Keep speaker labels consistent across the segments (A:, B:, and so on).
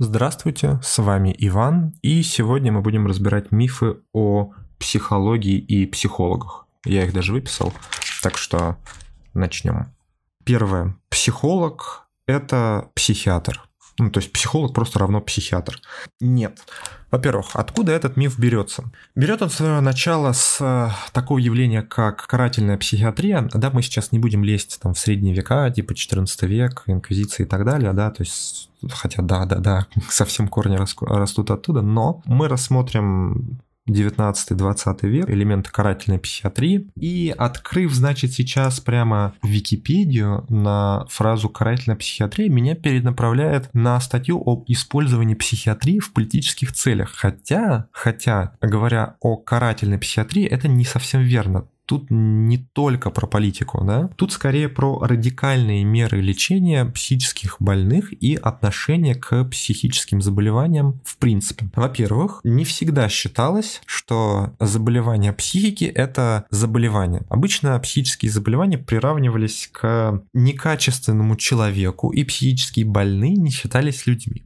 A: Здравствуйте, с вами Иван, и сегодня мы будем разбирать мифы о психологии и психологах. Я их даже выписал, так что начнем. Первое. Психолог – это психиатр. Ну, то есть психолог просто равно психиатр. Нет. Во-первых, откуда этот миф берется? Берет он свое начало с э, такого явления, как карательная психиатрия. Да, мы сейчас не будем лезть там в средние века, типа 14 век, инквизиции и так далее, да, то есть хотя да, да, да, совсем корни растут оттуда, но мы рассмотрим 19-20 век, элементы карательной психиатрии. И открыв, значит, сейчас прямо Википедию на фразу карательная психиатрия, меня перенаправляет на статью об использовании психиатрии в политических целях. Хотя, хотя, говоря о карательной психиатрии, это не совсем верно тут не только про политику, да, тут скорее про радикальные меры лечения психических больных и отношение к психическим заболеваниям в принципе. Во-первых, не всегда считалось, что заболевание психики – это заболевание. Обычно психические заболевания приравнивались к некачественному человеку, и психические больные не считались людьми.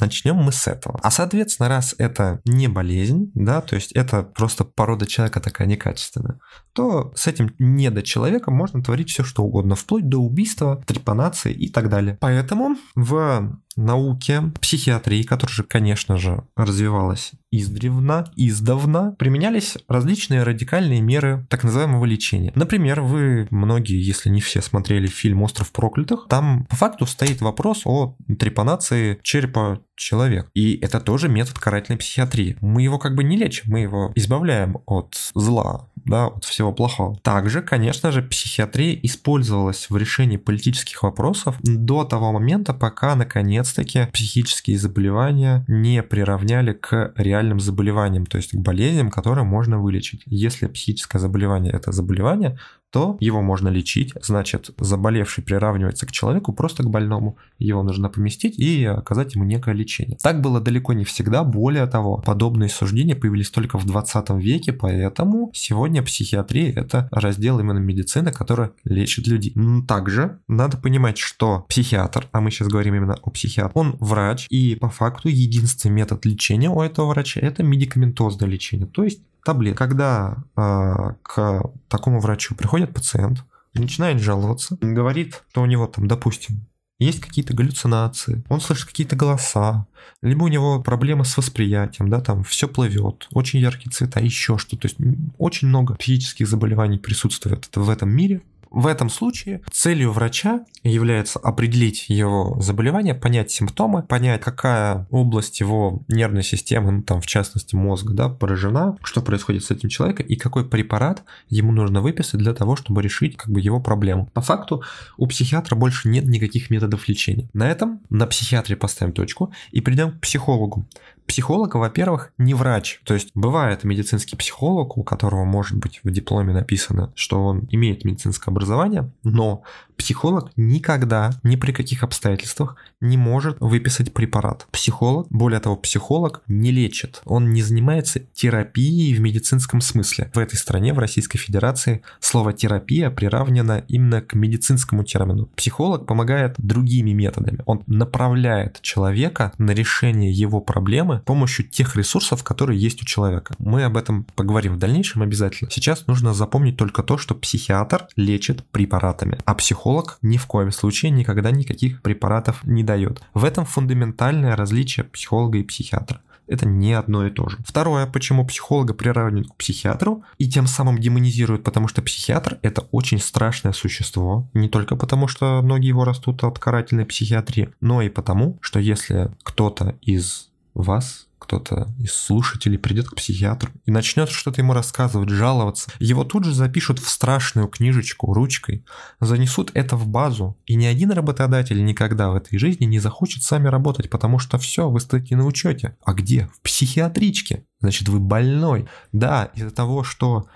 A: Начнем мы с этого. А соответственно, раз это не болезнь, да, то есть это просто порода человека такая некачественная, то с этим недочеловеком можно творить все что угодно, вплоть до убийства, трепанации и так далее. Поэтому в науке психиатрии, которая же, конечно же, развивалась издревна, издавна, применялись различные радикальные меры так называемого лечения. Например, вы многие, если не все, смотрели фильм «Остров проклятых», там по факту стоит вопрос о трепанации черепа человека. И это тоже метод карательной психиатрии. Мы его как бы не лечим, мы его избавляем от зла, да, от всего плохого. Также, конечно же, психиатрия использовалась в решении политических вопросов до того момента, пока, наконец-таки, психические заболевания не приравняли к реальным заболеваниям, то есть к болезням, которые можно вылечить. Если психическое заболевание – это заболевание, то его можно лечить, значит, заболевший приравнивается к человеку, просто к больному. Его нужно поместить и оказать ему некое лечение. Так было далеко не всегда, более того, подобные суждения появились только в 20 веке, поэтому сегодня психиатрия – это раздел именно медицины, который лечит людей. Также надо понимать, что психиатр, а мы сейчас говорим именно о психиатре, он врач, и по факту единственный метод лечения у этого врача – это медикаментозное лечение, то есть таблет. Когда э, к такому врачу приходит пациент, начинает жаловаться, говорит, что у него там, допустим, есть какие-то галлюцинации, он слышит какие-то голоса, либо у него проблемы с восприятием, да, там все плывет, очень яркие цвета, еще что-то. То есть очень много психических заболеваний присутствует в этом мире, в этом случае целью врача является определить его заболевание, понять симптомы, понять, какая область его нервной системы, ну там в частности мозга, да, поражена, что происходит с этим человеком и какой препарат ему нужно выписать для того, чтобы решить как бы его проблему. По факту у психиатра больше нет никаких методов лечения. На этом на психиатре поставим точку и придем к психологу. Психолог, во-первых, не врач. То есть бывает медицинский психолог, у которого может быть в дипломе написано, что он имеет медицинское образование, но психолог никогда, ни при каких обстоятельствах не может выписать препарат. Психолог, более того, психолог не лечит. Он не занимается терапией в медицинском смысле. В этой стране, в Российской Федерации, слово терапия приравнено именно к медицинскому термину. Психолог помогает другими методами. Он направляет человека на решение его проблемы с помощью тех ресурсов, которые есть у человека. Мы об этом поговорим в дальнейшем обязательно. Сейчас нужно запомнить только то, что психиатр лечит препаратами, а психолог психолог ни в коем случае никогда никаких препаратов не дает. В этом фундаментальное различие психолога и психиатра. Это не одно и то же. Второе, почему психолога приравнивают к психиатру и тем самым демонизируют, потому что психиатр это очень страшное существо. Не только потому, что ноги его растут от карательной психиатрии, но и потому, что если кто-то из вас кто-то из слушателей придет к психиатру и начнет что-то ему рассказывать, жаловаться, его тут же запишут в страшную книжечку ручкой, занесут это в базу, и ни один работодатель никогда в этой жизни не захочет сами работать, потому что все, вы стоите на учете. А где? В психиатричке. Значит, вы больной. Да, из-за того, что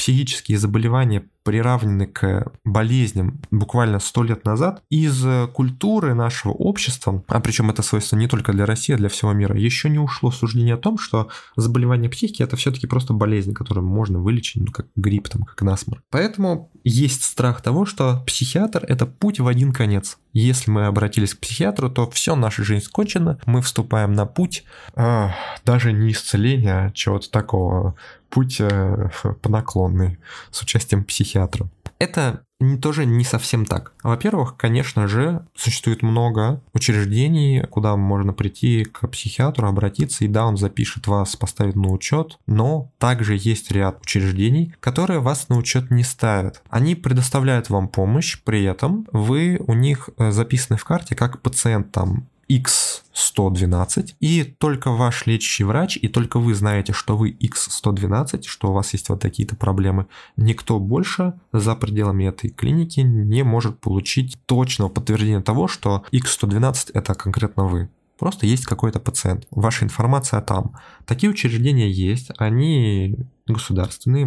A: психические заболевания приравнены к болезням буквально сто лет назад, из культуры нашего общества, а причем это свойство не только для России, а для всего мира, еще не ушло суждение о том, что заболевание психики это все-таки просто болезнь, которую можно вылечить, ну, как грипп, там, как насморк. Поэтому есть страх того, что психиатр это путь в один конец. Если мы обратились к психиатру, то все, наша жизнь скончена, мы вступаем на путь э, даже не исцеления, а чего-то такого, путь э, по наклонной с участием психиатра. Это тоже не совсем так. Во-первых, конечно же, существует много учреждений, куда можно прийти к психиатру, обратиться, и да, он запишет вас, поставит на учет, но также есть ряд учреждений, которые вас на учет не ставят. Они предоставляют вам помощь, при этом вы у них э, записаны в карте как пациент там X112, и только ваш лечащий врач, и только вы знаете, что вы X112, что у вас есть вот такие-то проблемы. Никто больше за пределами этой клиники не может получить точного подтверждения того, что X112 это конкретно вы. Просто есть какой-то пациент. Ваша информация там. Такие учреждения есть, они государственные,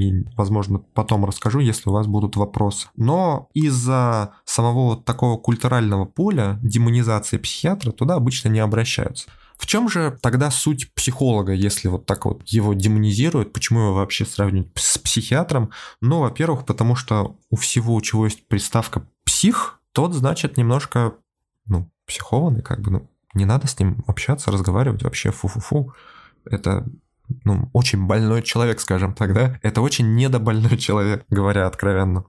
A: и, возможно, потом расскажу, если у вас будут вопросы. Но из-за самого такого культурального поля демонизации психиатра туда обычно не обращаются. В чем же тогда суть психолога, если вот так вот его демонизируют? Почему его вообще сравнивать с психиатром? Ну, во-первых, потому что у всего, у чего есть приставка «псих», тот, значит, немножко, ну, психованный, как бы, ну, не надо с ним общаться, разговаривать вообще фу-фу-фу. Это ну, очень больной человек, скажем так, да? Это очень недобольной человек, говоря откровенно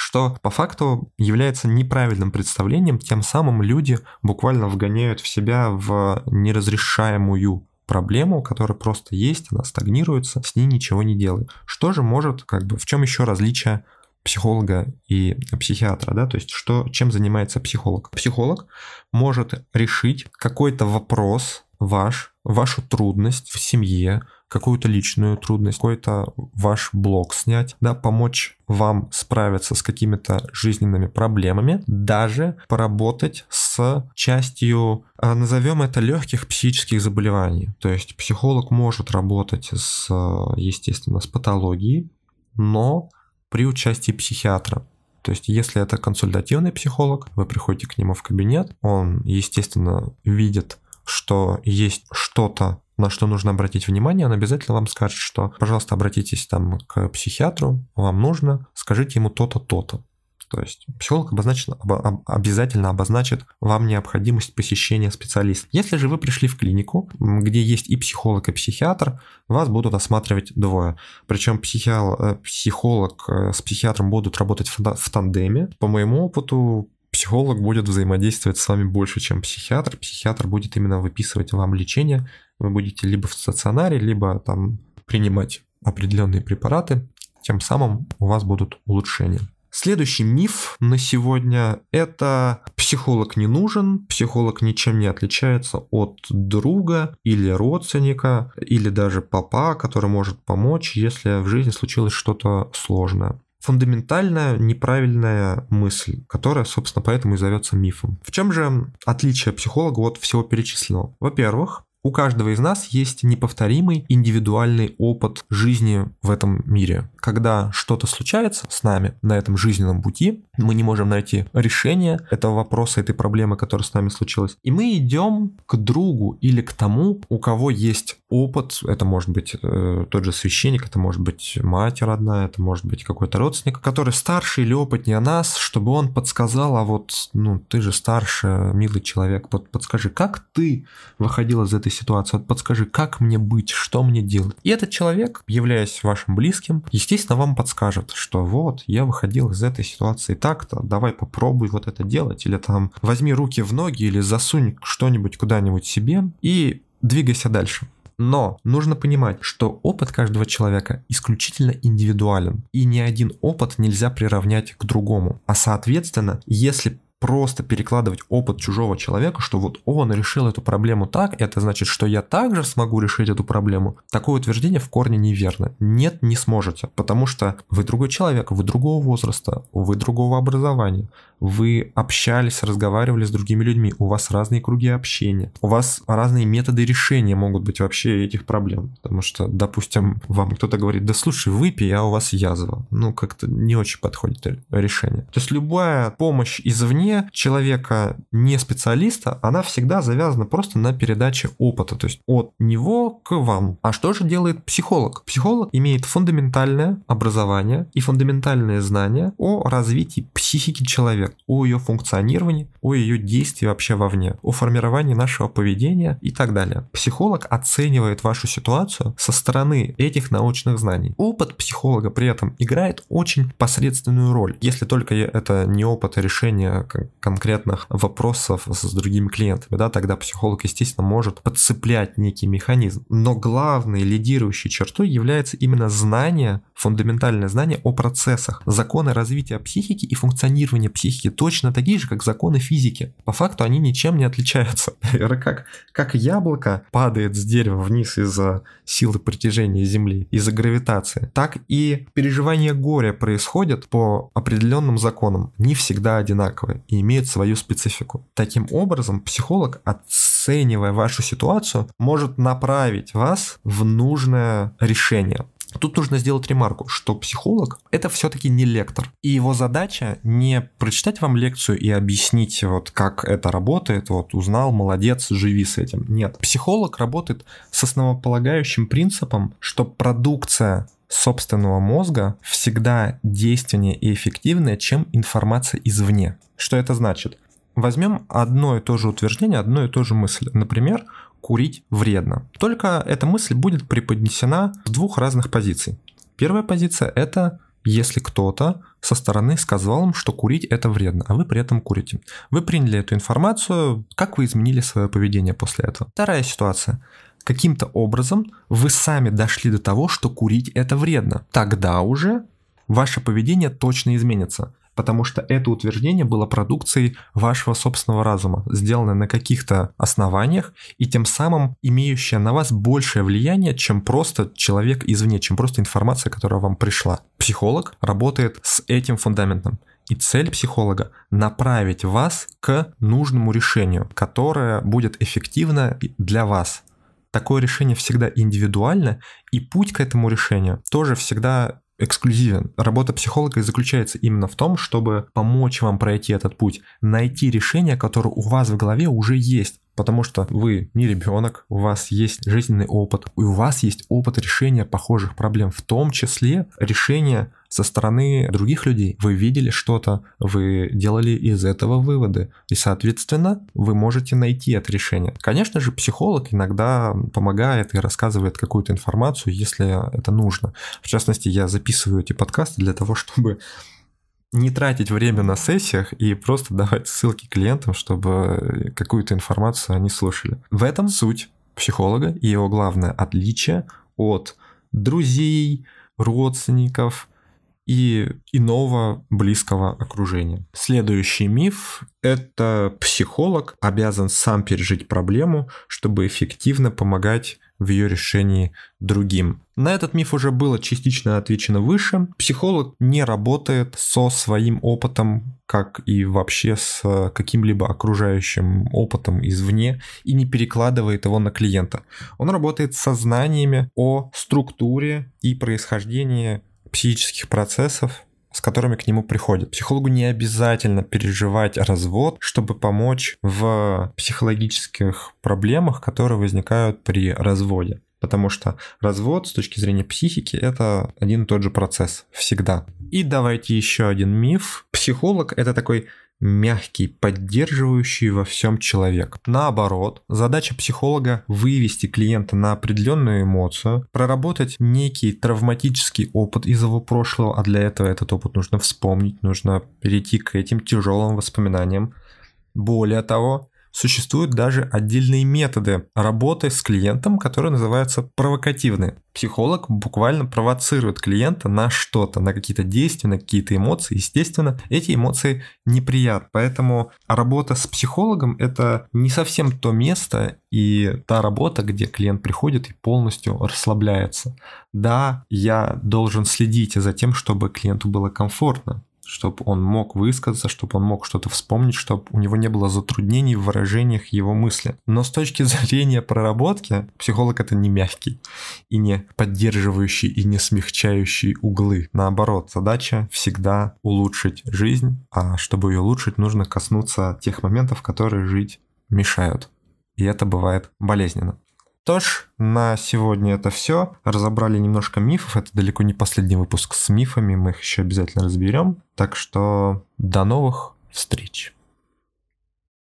A: что по факту является неправильным представлением, тем самым люди буквально вгоняют в себя в неразрешаемую проблему, которая просто есть, она стагнируется, с ней ничего не делает. Что же может, как бы, в чем еще различие психолога и психиатра, да, то есть что, чем занимается психолог. Психолог может решить какой-то вопрос ваш, вашу трудность в семье, какую-то личную трудность, какой-то ваш блок снять, да, помочь вам справиться с какими-то жизненными проблемами, даже поработать с частью, а, назовем это, легких психических заболеваний. То есть психолог может работать с, естественно, с патологией, но при участии психиатра. То есть, если это консультативный психолог, вы приходите к нему в кабинет, он, естественно, видит, что есть что-то, на что нужно обратить внимание, он обязательно вам скажет, что, пожалуйста, обратитесь там к психиатру, вам нужно, скажите ему то-то, то-то. То есть психолог обозначен, об, обязательно обозначит вам необходимость посещения специалиста. Если же вы пришли в клинику, где есть и психолог, и психиатр, вас будут осматривать двое. Причем психиал, э, психолог э, с психиатром будут работать в тандеме. По моему опыту, психолог будет взаимодействовать с вами больше, чем психиатр. Психиатр будет именно выписывать вам лечение. Вы будете либо в стационаре, либо там принимать определенные препараты. Тем самым у вас будут улучшения. Следующий миф на сегодня – это психолог не нужен, психолог ничем не отличается от друга или родственника, или даже папа, который может помочь, если в жизни случилось что-то сложное фундаментальная неправильная мысль, которая, собственно, поэтому и зовется мифом. В чем же отличие психолога от всего перечисленного? Во-первых, у каждого из нас есть неповторимый индивидуальный опыт жизни в этом мире. Когда что-то случается с нами на этом жизненном пути, мы не можем найти решение этого вопроса, этой проблемы, которая с нами случилась. И мы идем к другу или к тому, у кого есть опыт. Это может быть э, тот же священник, это может быть мать родная, это может быть какой-то родственник, который старше или опытнее нас, чтобы он подсказал, а вот, ну, ты же старше, милый человек, под, подскажи, как ты выходил из этой этой ситуации, вот подскажи, как мне быть, что мне делать. И этот человек, являясь вашим близким, естественно, вам подскажет, что вот, я выходил из этой ситуации так-то, давай попробуй вот это делать, или там возьми руки в ноги, или засунь что-нибудь куда-нибудь себе и двигайся дальше. Но нужно понимать, что опыт каждого человека исключительно индивидуален, и ни один опыт нельзя приравнять к другому. А соответственно, если просто перекладывать опыт чужого человека, что вот он решил эту проблему так, это значит, что я также смогу решить эту проблему. Такое утверждение в корне неверно. Нет, не сможете, потому что вы другой человек, вы другого возраста, вы другого образования, вы общались, разговаривали с другими людьми, у вас разные круги общения, у вас разные методы решения могут быть вообще этих проблем. Потому что, допустим, вам кто-то говорит, да слушай, выпей, а у вас язва. Ну, как-то не очень подходит решение. То есть любая помощь извне человека, не специалиста, она всегда завязана просто на передаче опыта, то есть от него к вам. А что же делает психолог? Психолог имеет фундаментальное образование и фундаментальные знания о развитии психики человека, о ее функционировании, о ее действии вообще вовне, о формировании нашего поведения и так далее. Психолог оценивает вашу ситуацию со стороны этих научных знаний. Опыт психолога при этом играет очень посредственную роль, если только это не опыт решения конкретных вопросов с другими клиентами, да, тогда психолог, естественно, может подцеплять некий механизм. Но главной лидирующей чертой является именно знание, фундаментальное знание о процессах. Законы развития психики и функционирования психики точно такие же, как законы физики. По факту они ничем не отличаются. Как, как яблоко падает с дерева вниз из-за силы притяжения Земли, из-за гравитации, так и переживание горя происходит по определенным законам, не всегда одинаковые и имеют свою специфику. Таким образом, психолог, оценивая вашу ситуацию, может направить вас в нужное решение. Тут нужно сделать ремарку, что психолог — это все-таки не лектор. И его задача не прочитать вам лекцию и объяснить, вот как это работает, вот узнал, молодец, живи с этим. Нет. Психолог работает с основополагающим принципом, что продукция собственного мозга всегда действеннее и эффективнее, чем информация извне. Что это значит? Возьмем одно и то же утверждение, одно и то же мысль. Например, курить вредно. Только эта мысль будет преподнесена с двух разных позиций. Первая позиция – это если кто-то со стороны сказал вам, что курить это вредно, а вы при этом курите. Вы приняли эту информацию, как вы изменили свое поведение после этого. Вторая ситуация. Каким-то образом вы сами дошли до того, что курить это вредно. Тогда уже ваше поведение точно изменится потому что это утверждение было продукцией вашего собственного разума, сделанное на каких-то основаниях и тем самым имеющее на вас большее влияние, чем просто человек извне, чем просто информация, которая вам пришла. Психолог работает с этим фундаментом. И цель психолога – направить вас к нужному решению, которое будет эффективно для вас. Такое решение всегда индивидуально, и путь к этому решению тоже всегда эксклюзивен. Работа психолога заключается именно в том, чтобы помочь вам пройти этот путь, найти решение, которое у вас в голове уже есть, потому что вы не ребенок, у вас есть жизненный опыт, и у вас есть опыт решения похожих проблем, в том числе решение со стороны других людей. Вы видели что-то, вы делали из этого выводы, и, соответственно, вы можете найти это решение. Конечно же, психолог иногда помогает и рассказывает какую-то информацию, если это нужно. В частности, я записываю эти подкасты для того, чтобы не тратить время на сессиях и просто давать ссылки клиентам, чтобы какую-то информацию они слушали. В этом суть психолога и его главное отличие от друзей, родственников и иного близкого окружения. Следующий миф – это психолог обязан сам пережить проблему, чтобы эффективно помогать в ее решении другим. На этот миф уже было частично отвечено выше. Психолог не работает со своим опытом, как и вообще с каким-либо окружающим опытом извне и не перекладывает его на клиента. Он работает со знаниями о структуре и происхождении психических процессов с которыми к нему приходят. Психологу не обязательно переживать развод, чтобы помочь в психологических проблемах, которые возникают при разводе. Потому что развод с точки зрения психики это один и тот же процесс всегда. И давайте еще один миф. Психолог это такой мягкий, поддерживающий во всем человек. Наоборот, задача психолога вывести клиента на определенную эмоцию, проработать некий травматический опыт из его прошлого, а для этого этот опыт нужно вспомнить, нужно перейти к этим тяжелым воспоминаниям. Более того, существуют даже отдельные методы работы с клиентом, которые называются провокативные. Психолог буквально провоцирует клиента на что-то, на какие-то действия, на какие-то эмоции. Естественно, эти эмоции неприятны. Поэтому работа с психологом – это не совсем то место и та работа, где клиент приходит и полностью расслабляется. Да, я должен следить за тем, чтобы клиенту было комфортно, чтобы он мог высказаться, чтобы он мог что-то вспомнить, чтобы у него не было затруднений в выражениях его мысли. Но с точки зрения проработки, психолог это не мягкий и не поддерживающий и не смягчающий углы. Наоборот, задача всегда улучшить жизнь, а чтобы ее улучшить, нужно коснуться тех моментов, которые жить мешают. И это бывает болезненно. Что ж, на сегодня это все. Разобрали немножко мифов. Это далеко не последний выпуск с мифами. Мы их еще обязательно разберем. Так что до новых встреч.